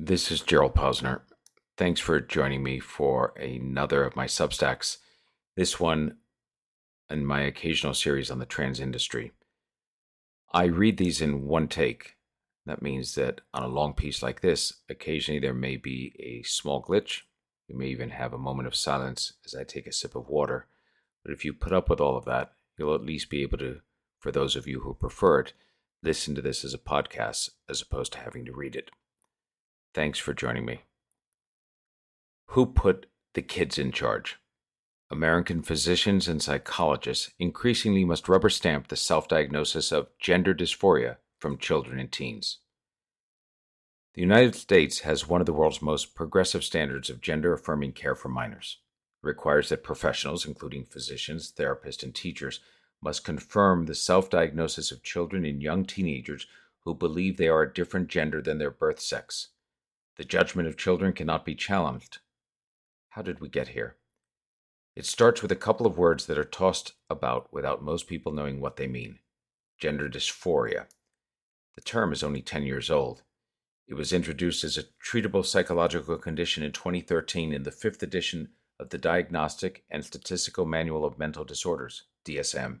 This is Gerald Posner. Thanks for joining me for another of my Substacks. This one in my occasional series on the trans industry. I read these in one take. That means that on a long piece like this, occasionally there may be a small glitch. You may even have a moment of silence as I take a sip of water. But if you put up with all of that, you'll at least be able to, for those of you who prefer it, listen to this as a podcast as opposed to having to read it. Thanks for joining me. Who put the kids in charge? American physicians and psychologists increasingly must rubber stamp the self diagnosis of gender dysphoria from children and teens. The United States has one of the world's most progressive standards of gender affirming care for minors. It requires that professionals, including physicians, therapists, and teachers, must confirm the self diagnosis of children and young teenagers who believe they are a different gender than their birth sex. The judgment of children cannot be challenged. How did we get here? It starts with a couple of words that are tossed about without most people knowing what they mean gender dysphoria. The term is only 10 years old. It was introduced as a treatable psychological condition in 2013 in the fifth edition of the Diagnostic and Statistical Manual of Mental Disorders, DSM.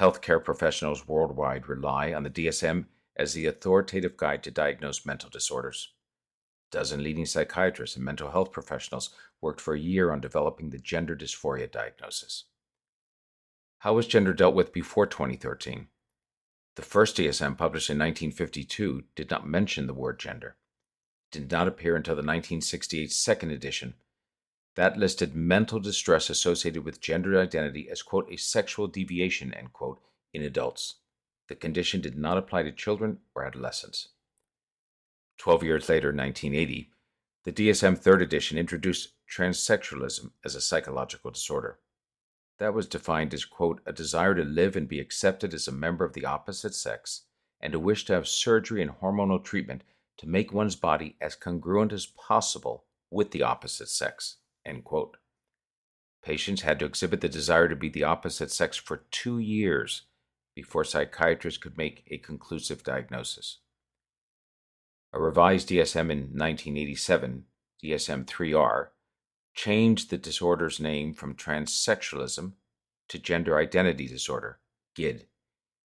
Healthcare professionals worldwide rely on the DSM as the authoritative guide to diagnose mental disorders dozen leading psychiatrists and mental health professionals worked for a year on developing the gender dysphoria diagnosis. How was gender dealt with before 2013? The first DSM, published in 1952, did not mention the word gender. It did not appear until the 1968 second edition. That listed mental distress associated with gender identity as, quote, a sexual deviation, end quote, in adults. The condition did not apply to children or adolescents. Twelve years later, 1980, the DSM Third Edition introduced transsexualism as a psychological disorder. That was defined as, quote, a desire to live and be accepted as a member of the opposite sex, and a wish to have surgery and hormonal treatment to make one's body as congruent as possible with the opposite sex, end quote. Patients had to exhibit the desire to be the opposite sex for two years before psychiatrists could make a conclusive diagnosis. A revised DSM in 1987, DSM 3R, changed the disorder's name from transsexualism to gender identity disorder, GID.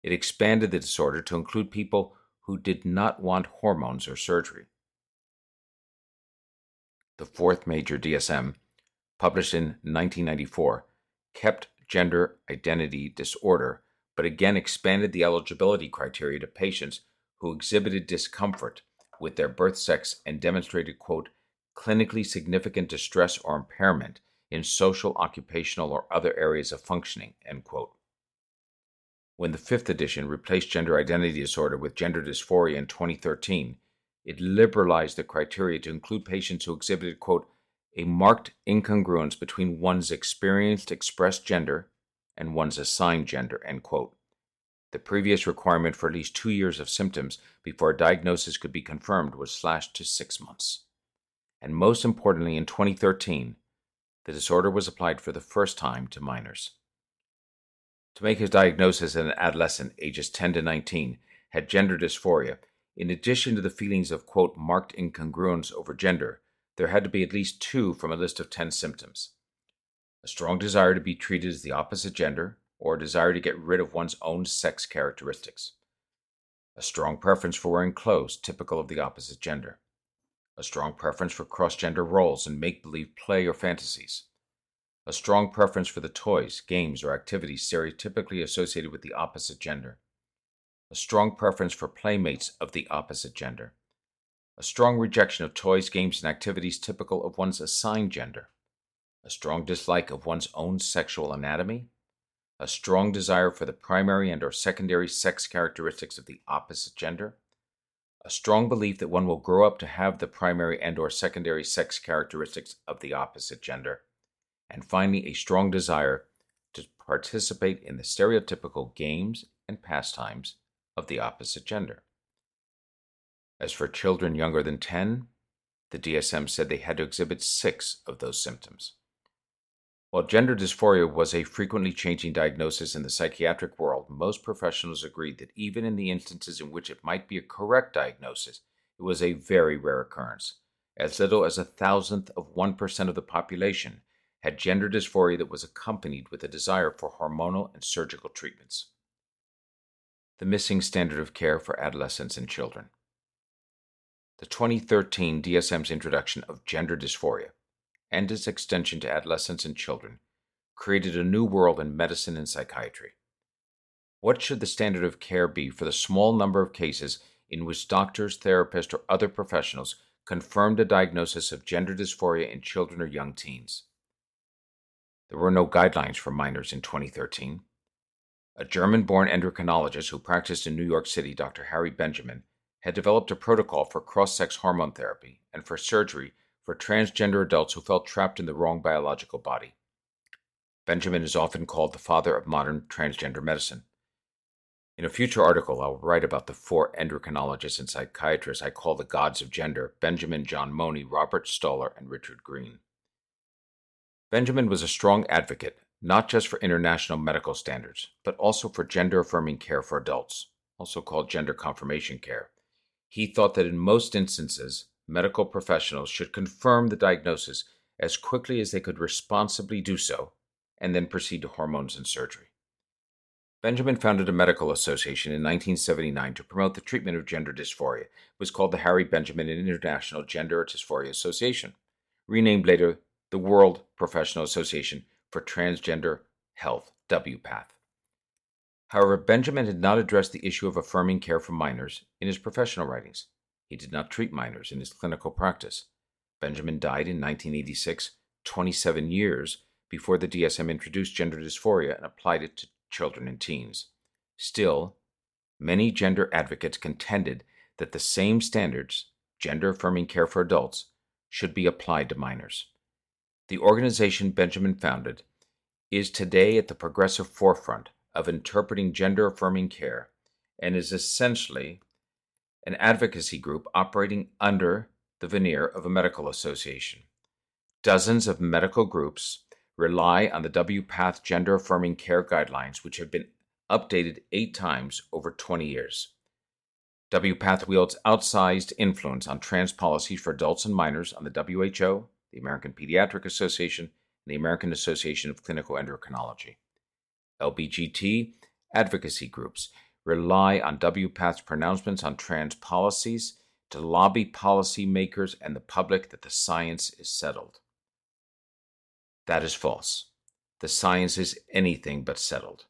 It expanded the disorder to include people who did not want hormones or surgery. The fourth major DSM, published in 1994, kept gender identity disorder, but again expanded the eligibility criteria to patients who exhibited discomfort with their birth sex and demonstrated, quote, clinically significant distress or impairment in social, occupational, or other areas of functioning, end quote. When the fifth edition replaced gender identity disorder with gender dysphoria in 2013, it liberalized the criteria to include patients who exhibited, quote, a marked incongruence between one's experienced expressed gender and one's assigned gender, end quote. The previous requirement for at least two years of symptoms before a diagnosis could be confirmed was slashed to six months. And most importantly, in 2013, the disorder was applied for the first time to minors. To make his diagnosis, an adolescent, ages 10 to 19, had gender dysphoria. In addition to the feelings of, quote, marked incongruence over gender, there had to be at least two from a list of 10 symptoms a strong desire to be treated as the opposite gender, or desire to get rid of one's own sex characteristics. A strong preference for wearing clothes typical of the opposite gender. A strong preference for cross gender roles and make believe play or fantasies. A strong preference for the toys, games, or activities stereotypically associated with the opposite gender. A strong preference for playmates of the opposite gender. A strong rejection of toys, games, and activities typical of one's assigned gender. A strong dislike of one's own sexual anatomy a strong desire for the primary and or secondary sex characteristics of the opposite gender, a strong belief that one will grow up to have the primary and or secondary sex characteristics of the opposite gender, and finally a strong desire to participate in the stereotypical games and pastimes of the opposite gender. As for children younger than 10, the DSM said they had to exhibit six of those symptoms. While gender dysphoria was a frequently changing diagnosis in the psychiatric world, most professionals agreed that even in the instances in which it might be a correct diagnosis, it was a very rare occurrence. As little as a thousandth of 1% of the population had gender dysphoria that was accompanied with a desire for hormonal and surgical treatments. The missing standard of care for adolescents and children. The 2013 DSM's introduction of gender dysphoria and its extension to adolescents and children created a new world in medicine and psychiatry. What should the standard of care be for the small number of cases in which doctors, therapists, or other professionals confirmed a diagnosis of gender dysphoria in children or young teens? There were no guidelines for minors in 2013. A German born endocrinologist who practiced in New York City, Dr. Harry Benjamin, had developed a protocol for cross sex hormone therapy and for surgery for transgender adults who felt trapped in the wrong biological body. Benjamin is often called the father of modern transgender medicine. In a future article, I'll write about the four endocrinologists and psychiatrists I call the gods of gender Benjamin John Money, Robert Stoller, and Richard Green. Benjamin was a strong advocate, not just for international medical standards, but also for gender affirming care for adults, also called gender confirmation care. He thought that in most instances, medical professionals should confirm the diagnosis as quickly as they could responsibly do so, and then proceed to hormones and surgery. Benjamin founded a medical association in 1979 to promote the treatment of gender dysphoria. It was called the Harry Benjamin International Gender Dysphoria Association, renamed later the World Professional Association for Transgender Health, WPATH. However, Benjamin had not addressed the issue of affirming care for minors in his professional writings. He did not treat minors in his clinical practice. Benjamin died in 1986, 27 years before the DSM introduced gender dysphoria and applied it to children and teens. Still, many gender advocates contended that the same standards, gender affirming care for adults, should be applied to minors. The organization Benjamin founded is today at the progressive forefront of interpreting gender affirming care and is essentially an advocacy group operating under the veneer of a medical association. Dozens of medical groups rely on the WPATH gender affirming care guidelines, which have been updated eight times over 20 years. WPATH wields outsized influence on trans policies for adults and minors on the WHO, the American Pediatric Association, and the American Association of Clinical Endocrinology. LBGT advocacy groups rely on WPATH's pronouncements on trans policies to lobby policymakers and the public that the science is settled. That is false. The science is anything but settled.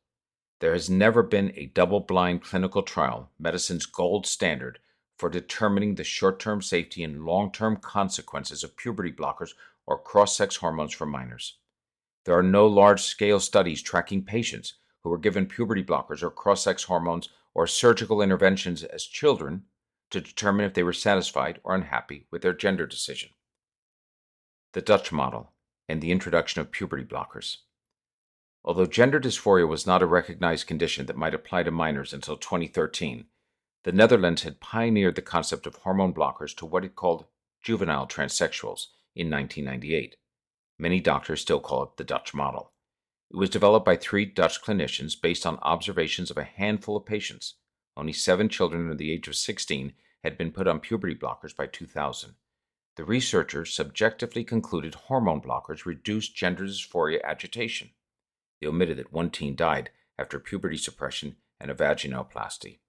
There has never been a double blind clinical trial, medicine's gold standard, for determining the short term safety and long term consequences of puberty blockers or cross sex hormones for minors. There are no large scale studies tracking patients who were given puberty blockers or cross sex hormones or surgical interventions as children to determine if they were satisfied or unhappy with their gender decision. The Dutch model and the introduction of puberty blockers. Although gender dysphoria was not a recognized condition that might apply to minors until 2013, the Netherlands had pioneered the concept of hormone blockers to what it called juvenile transsexuals in 1998. Many doctors still call it the Dutch model. It was developed by three Dutch clinicians based on observations of a handful of patients. Only seven children under the age of 16 had been put on puberty blockers by 2000. The researchers subjectively concluded hormone blockers reduced gender dysphoria agitation. They omitted that one teen died after puberty suppression and a vaginoplasty.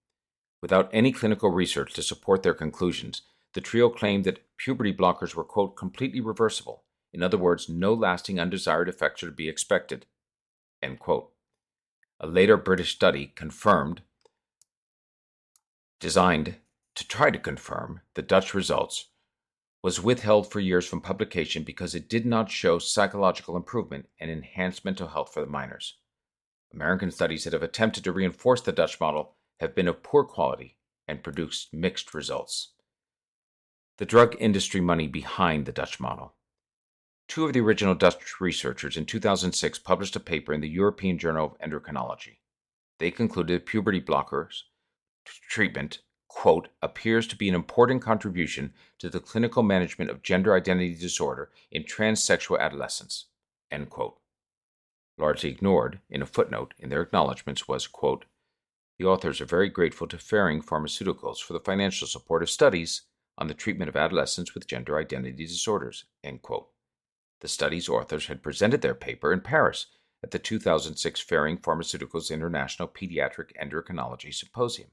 Without any clinical research to support their conclusions, the trio claimed that puberty blockers were, quote, completely reversible. In other words, no lasting undesired effects are to be expected. A later British study confirmed, designed to try to confirm the Dutch results, was withheld for years from publication because it did not show psychological improvement and enhanced mental health for the minors. American studies that have attempted to reinforce the Dutch model have been of poor quality and produced mixed results. The drug industry money behind the Dutch model. Two of the original Dutch researchers in 2006 published a paper in the European Journal of Endocrinology. They concluded puberty blockers treatment, quote, appears to be an important contribution to the clinical management of gender identity disorder in transsexual adolescents, end quote. Largely ignored in a footnote in their acknowledgments was, quote, the authors are very grateful to Ferring Pharmaceuticals for the financial support of studies on the treatment of adolescents with gender identity disorders. The study's authors had presented their paper in Paris at the 2006 Ferring Pharmaceuticals International Pediatric Endocrinology Symposium.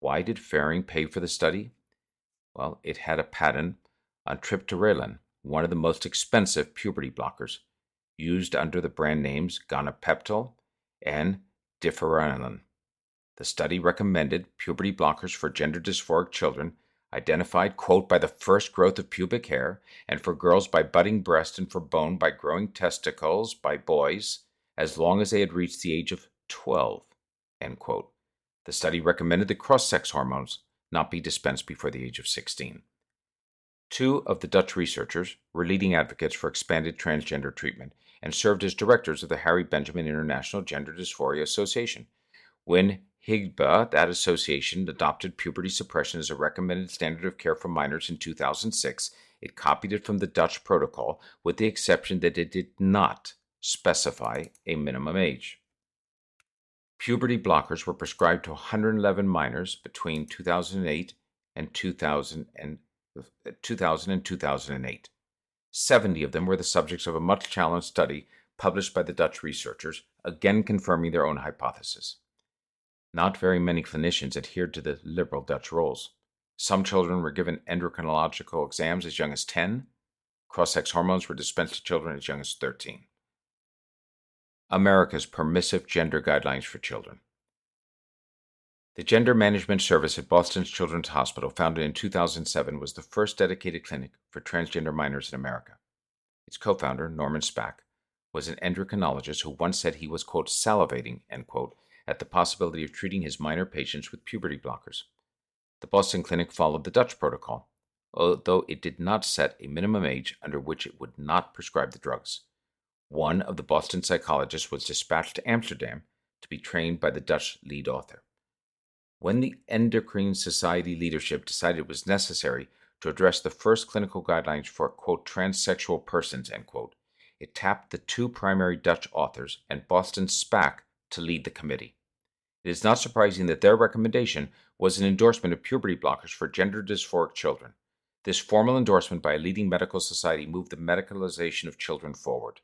Why did Ferring pay for the study? Well, it had a patent on triptorelin, one of the most expensive puberty blockers, used under the brand names Gonapeptyl and Diphereline. The study recommended puberty blockers for gender dysphoric children identified, quote, by the first growth of pubic hair, and for girls by budding breast, and for bone by growing testicles by boys, as long as they had reached the age of 12, end quote. The study recommended that cross sex hormones not be dispensed before the age of 16. Two of the Dutch researchers were leading advocates for expanded transgender treatment and served as directors of the Harry Benjamin International Gender Dysphoria Association. When HIGBA, that association, adopted puberty suppression as a recommended standard of care for minors in 2006. It copied it from the Dutch protocol, with the exception that it did not specify a minimum age. Puberty blockers were prescribed to 111 minors between 2008 and 2000 and, 2000 and 2008. 70 of them were the subjects of a much challenged study published by the Dutch researchers, again confirming their own hypothesis. Not very many clinicians adhered to the liberal Dutch rules. Some children were given endocrinological exams as young as 10. Cross sex hormones were dispensed to children as young as 13. America's permissive gender guidelines for children. The Gender Management Service at Boston's Children's Hospital, founded in 2007, was the first dedicated clinic for transgender minors in America. Its co founder, Norman Spack, was an endocrinologist who once said he was, quote, salivating, end quote, at the possibility of treating his minor patients with puberty blockers. The Boston Clinic followed the Dutch protocol, although it did not set a minimum age under which it would not prescribe the drugs. One of the Boston psychologists was dispatched to Amsterdam to be trained by the Dutch lead author. When the Endocrine Society leadership decided it was necessary to address the first clinical guidelines for, quote, transsexual persons, end quote, it tapped the two primary Dutch authors and Boston Spack to lead the committee. It is not surprising that their recommendation was an endorsement of puberty blockers for gender dysphoric children. This formal endorsement by a leading medical society moved the medicalization of children forward.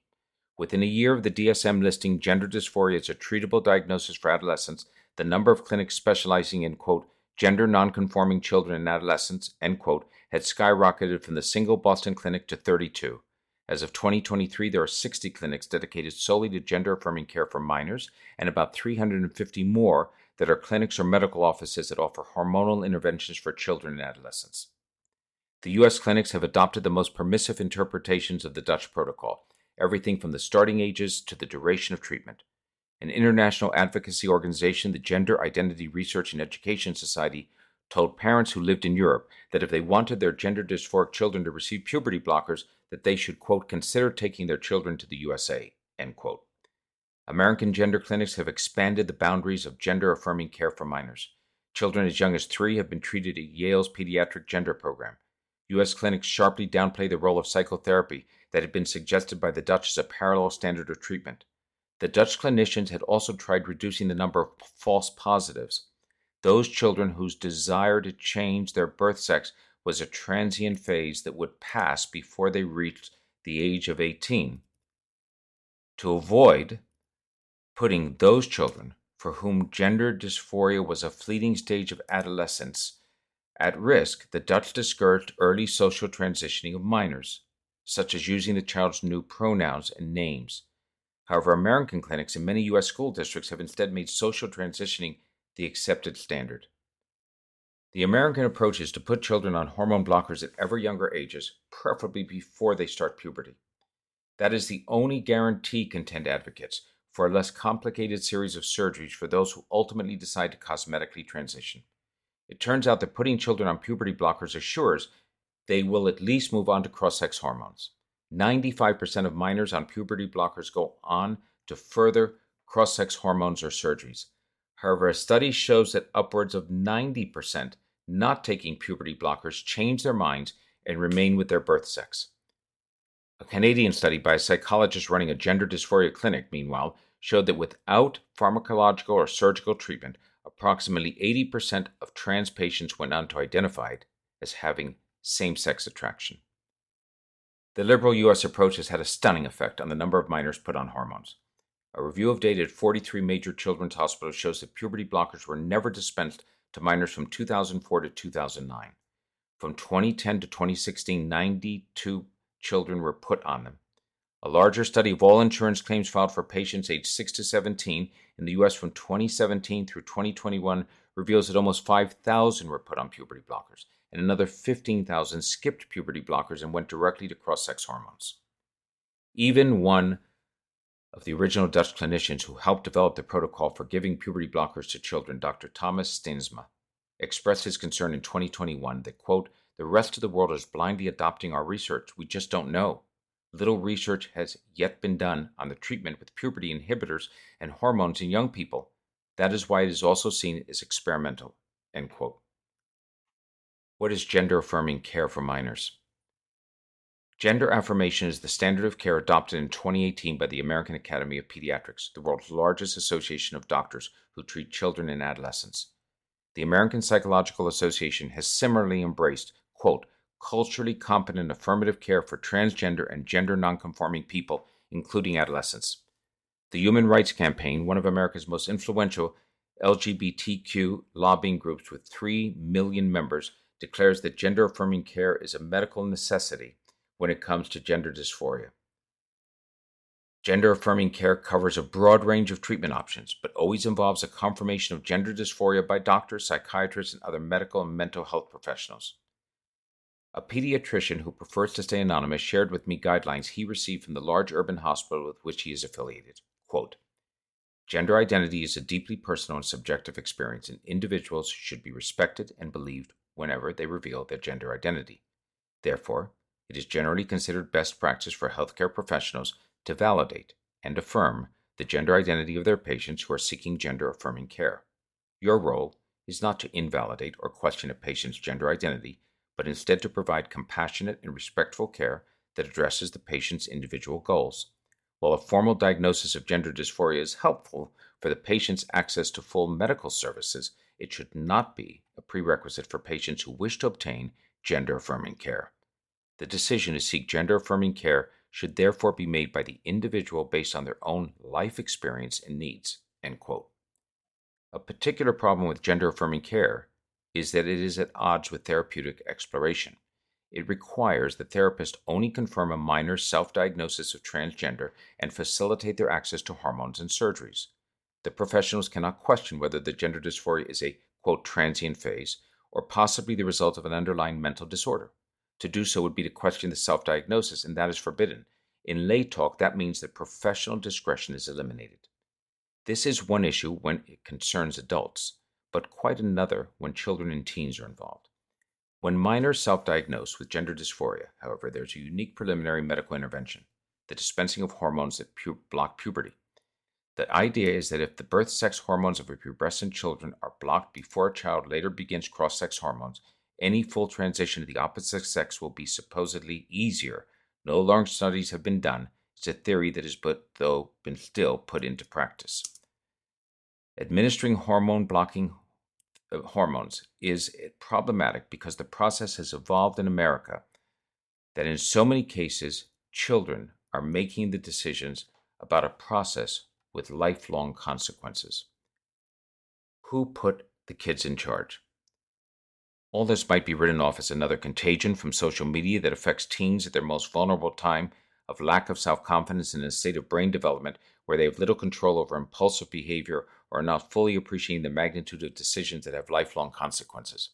Within a year of the DSM listing gender dysphoria as a treatable diagnosis for adolescents, the number of clinics specializing in, quote, gender nonconforming children and adolescents, end quote, had skyrocketed from the single Boston clinic to 32. As of 2023, there are 60 clinics dedicated solely to gender affirming care for minors, and about 350 more that are clinics or medical offices that offer hormonal interventions for children and adolescents. The U.S. clinics have adopted the most permissive interpretations of the Dutch protocol, everything from the starting ages to the duration of treatment. An international advocacy organization, the Gender Identity Research and Education Society, told parents who lived in Europe that if they wanted their gender dysphoric children to receive puberty blockers, that they should, quote, consider taking their children to the USA, end quote. American gender clinics have expanded the boundaries of gender affirming care for minors. Children as young as three have been treated at Yale's pediatric gender program. U.S. clinics sharply downplay the role of psychotherapy that had been suggested by the Dutch as a parallel standard of treatment. The Dutch clinicians had also tried reducing the number of false positives, those children whose desire to change their birth sex was a transient phase that would pass before they reached the age of 18. To avoid putting those children for whom gender dysphoria was a fleeting stage of adolescence at risk, the Dutch discouraged early social transitioning of minors, such as using the child's new pronouns and names. However, American clinics in many U.S. school districts have instead made social transitioning the accepted standard. The American approach is to put children on hormone blockers at ever younger ages, preferably before they start puberty. That is the only guarantee, contend advocates, for a less complicated series of surgeries for those who ultimately decide to cosmetically transition. It turns out that putting children on puberty blockers assures they will at least move on to cross sex hormones. 95% of minors on puberty blockers go on to further cross sex hormones or surgeries. However, a study shows that upwards of 90% not taking puberty blockers change their minds and remain with their birth sex. A Canadian study by a psychologist running a gender dysphoria clinic, meanwhile, showed that without pharmacological or surgical treatment, approximately 80% of trans patients went on to identified as having same sex attraction. The liberal U.S. approach has had a stunning effect on the number of minors put on hormones. A review of data at 43 major children's hospitals shows that puberty blockers were never dispensed to minors from 2004 to 2009. From 2010 to 2016, 92 children were put on them. A larger study of all insurance claims filed for patients aged 6 to 17 in the U.S. from 2017 through 2021 reveals that almost 5,000 were put on puberty blockers, and another 15,000 skipped puberty blockers and went directly to cross sex hormones. Even one of the original Dutch clinicians who helped develop the protocol for giving puberty blockers to children, Dr. Thomas Steensma, expressed his concern in 2021 that, quote, the rest of the world is blindly adopting our research. We just don't know. Little research has yet been done on the treatment with puberty inhibitors and hormones in young people. That is why it is also seen as experimental. End quote. What is gender affirming care for minors? Gender affirmation is the standard of care adopted in 2018 by the American Academy of Pediatrics, the world's largest association of doctors who treat children and adolescents. The American Psychological Association has similarly embraced, quote, culturally competent affirmative care for transgender and gender nonconforming people, including adolescents. The Human Rights Campaign, one of America's most influential LGBTQ lobbying groups with 3 million members, declares that gender affirming care is a medical necessity when it comes to gender dysphoria. Gender affirming care covers a broad range of treatment options, but always involves a confirmation of gender dysphoria by doctors, psychiatrists, and other medical and mental health professionals. A pediatrician who prefers to stay anonymous shared with me guidelines he received from the large urban hospital with which he is affiliated. Quote, Gender identity is a deeply personal and subjective experience, and individuals should be respected and believed whenever they reveal their gender identity. Therefore, it is generally considered best practice for healthcare professionals to validate and affirm the gender identity of their patients who are seeking gender affirming care. Your role is not to invalidate or question a patient's gender identity, but instead to provide compassionate and respectful care that addresses the patient's individual goals. While a formal diagnosis of gender dysphoria is helpful for the patient's access to full medical services, it should not be a prerequisite for patients who wish to obtain gender affirming care. The decision to seek gender affirming care should therefore be made by the individual based on their own life experience and needs. A particular problem with gender affirming care is that it is at odds with therapeutic exploration. It requires the therapist only confirm a minor self diagnosis of transgender and facilitate their access to hormones and surgeries. The professionals cannot question whether the gender dysphoria is a quote transient phase or possibly the result of an underlying mental disorder. To do so would be to question the self diagnosis, and that is forbidden. In lay talk, that means that professional discretion is eliminated. This is one issue when it concerns adults, but quite another when children and teens are involved. When minors self diagnose with gender dysphoria, however, there's a unique preliminary medical intervention the dispensing of hormones that pu- block puberty. The idea is that if the birth sex hormones of a pubescent children are blocked before a child later begins cross sex hormones, any full transition to the opposite sex will be supposedly easier. No long studies have been done. It's a theory that has but though been still put into practice. Administering hormone blocking uh, hormones is problematic because the process has evolved in America that in so many cases children are making the decisions about a process with lifelong consequences. Who put the kids in charge? All this might be written off as another contagion from social media that affects teens at their most vulnerable time of lack of self confidence and a state of brain development where they have little control over impulsive behavior or are not fully appreciating the magnitude of decisions that have lifelong consequences.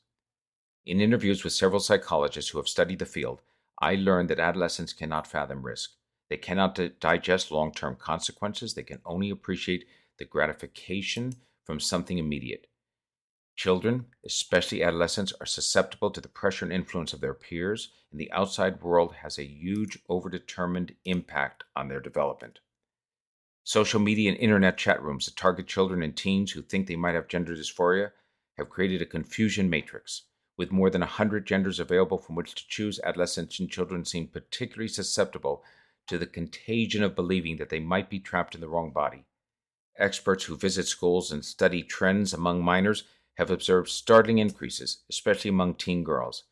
In interviews with several psychologists who have studied the field, I learned that adolescents cannot fathom risk. They cannot d- digest long term consequences. They can only appreciate the gratification from something immediate. Children, especially adolescents, are susceptible to the pressure and influence of their peers, and the outside world has a huge, overdetermined impact on their development. Social media and internet chat rooms that target children and teens who think they might have gender dysphoria have created a confusion matrix. With more than 100 genders available from which to choose, adolescents and children seem particularly susceptible to the contagion of believing that they might be trapped in the wrong body. Experts who visit schools and study trends among minors have observed startling increases, especially among teen girls.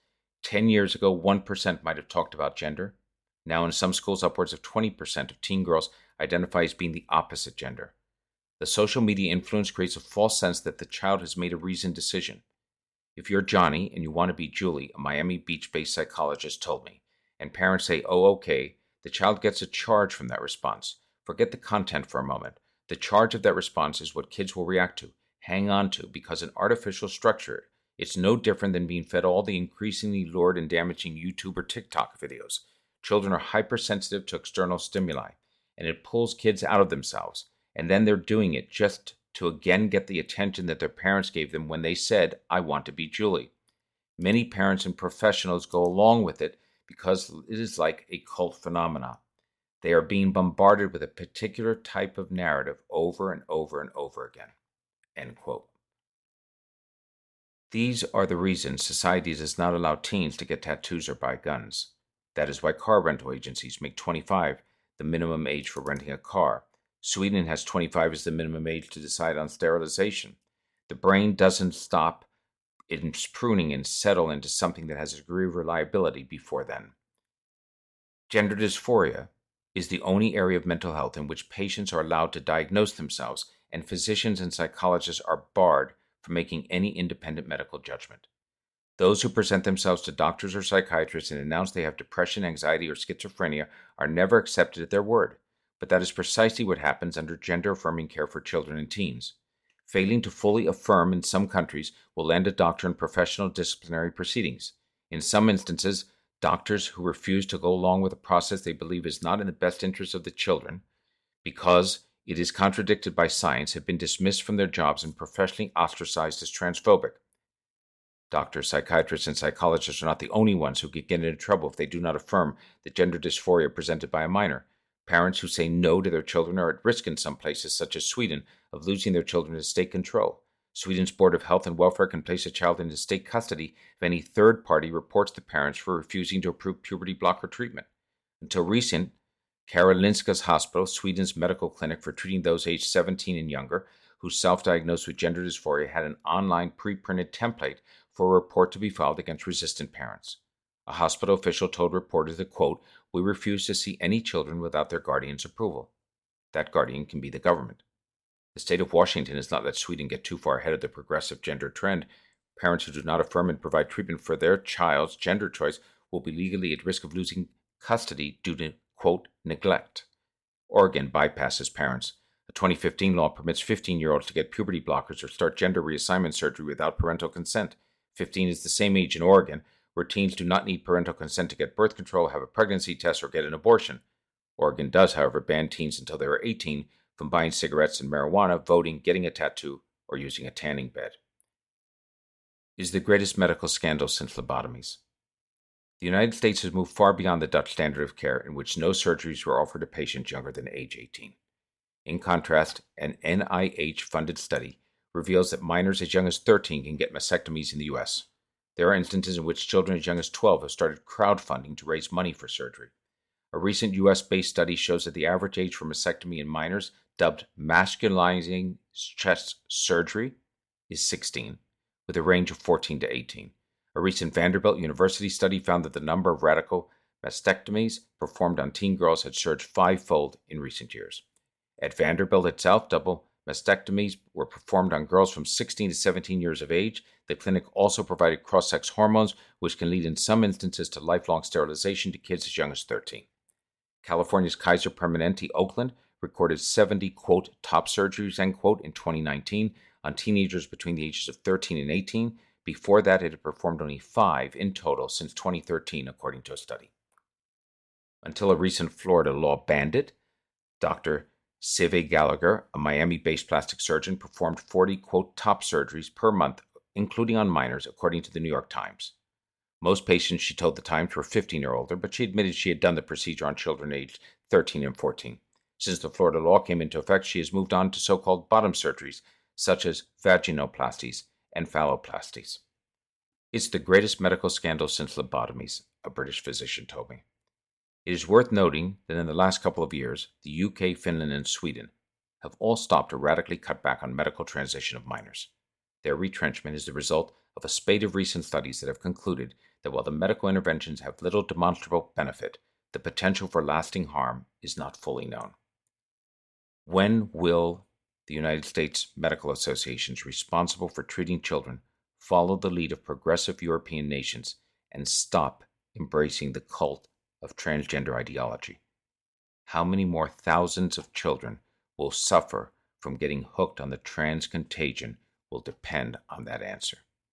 10 years ago, 1% might have talked about gender. Now, in some schools, upwards of 20% of teen girls identify as being the opposite gender. The social media influence creates a false sense that the child has made a reasoned decision. If you're Johnny and you want to be Julie, a Miami Beach based psychologist told me, and parents say, oh, okay, the child gets a charge from that response. Forget the content for a moment. The charge of that response is what kids will react to, hang on to, because an artificial structure. It's no different than being fed all the increasingly lurid and damaging YouTube or TikTok videos. Children are hypersensitive to external stimuli, and it pulls kids out of themselves and then they're doing it just to again get the attention that their parents gave them when they said, I want to be Julie. Many parents and professionals go along with it because it is like a cult phenomenon. They are being bombarded with a particular type of narrative over and over and over again. End quote. These are the reasons society does not allow teens to get tattoos or buy guns. That is why car rental agencies make 25 the minimum age for renting a car, Sweden has 25 as the minimum age to decide on sterilization. The brain doesn't stop its pruning and settle into something that has a degree of reliability before then. Gender dysphoria is the only area of mental health in which patients are allowed to diagnose themselves, and physicians and psychologists are barred from making any independent medical judgment. Those who present themselves to doctors or psychiatrists and announce they have depression, anxiety, or schizophrenia are never accepted at their word but that is precisely what happens under gender affirming care for children and teens. Failing to fully affirm in some countries will land a doctor in professional disciplinary proceedings. In some instances, doctors who refuse to go along with a process they believe is not in the best interest of the children because it is contradicted by science have been dismissed from their jobs and professionally ostracized as transphobic. Doctors, psychiatrists, and psychologists are not the only ones who could get into trouble if they do not affirm the gender dysphoria presented by a minor. Parents who say no to their children are at risk in some places, such as Sweden, of losing their children to state control. Sweden's Board of Health and Welfare can place a child into state custody if any third party reports the parents for refusing to approve puberty blocker treatment. Until recent, Karolinska's Hospital, Sweden's medical clinic for treating those aged 17 and younger who self diagnosed with gender dysphoria, had an online pre printed template for a report to be filed against resistant parents. A hospital official told reporters that, quote, we refuse to see any children without their guardian's approval. That guardian can be the government. The state of Washington has not let Sweden get too far ahead of the progressive gender trend. Parents who do not affirm and provide treatment for their child's gender choice will be legally at risk of losing custody due to, quote, neglect. Oregon bypasses parents. A 2015 law permits 15 year olds to get puberty blockers or start gender reassignment surgery without parental consent. 15 is the same age in Oregon, where teens do not need parental consent to get birth control, have a pregnancy test, or get an abortion. Oregon does, however, ban teens until they are 18 from buying cigarettes and marijuana, voting, getting a tattoo, or using a tanning bed. Is the greatest medical scandal since lobotomies. The United States has moved far beyond the Dutch standard of care, in which no surgeries were offered to patients younger than age 18. In contrast, an NIH funded study reveals that minors as young as 13 can get mastectomies in the U.S. There are instances in which children as young as 12 have started crowdfunding to raise money for surgery. A recent US based study shows that the average age for mastectomy in minors, dubbed masculinizing chest surgery, is 16, with a range of 14 to 18. A recent Vanderbilt University study found that the number of radical mastectomies performed on teen girls had surged fivefold in recent years. At Vanderbilt itself, double Mastectomies were performed on girls from 16 to 17 years of age. The clinic also provided cross sex hormones, which can lead in some instances to lifelong sterilization to kids as young as 13. California's Kaiser Permanente Oakland recorded 70, quote, top surgeries, end quote, in 2019 on teenagers between the ages of 13 and 18. Before that, it had performed only five in total since 2013, according to a study. Until a recent Florida law banned it, Dr. Sidhbh Gallagher, a Miami based plastic surgeon, performed 40 quote top surgeries per month, including on minors, according to the New York Times. Most patients, she told the Times, were 15 or older, but she admitted she had done the procedure on children aged 13 and 14. Since the Florida law came into effect, she has moved on to so called bottom surgeries, such as vaginoplasties and phalloplasties. It's the greatest medical scandal since lobotomies, a British physician told me. It is worth noting that in the last couple of years, the UK, Finland, and Sweden have all stopped or radically cut back on medical transition of minors. Their retrenchment is the result of a spate of recent studies that have concluded that while the medical interventions have little demonstrable benefit, the potential for lasting harm is not fully known. When will the United States medical associations responsible for treating children follow the lead of progressive European nations and stop embracing the cult of transgender ideology? How many more thousands of children will suffer from getting hooked on the trans contagion will depend on that answer.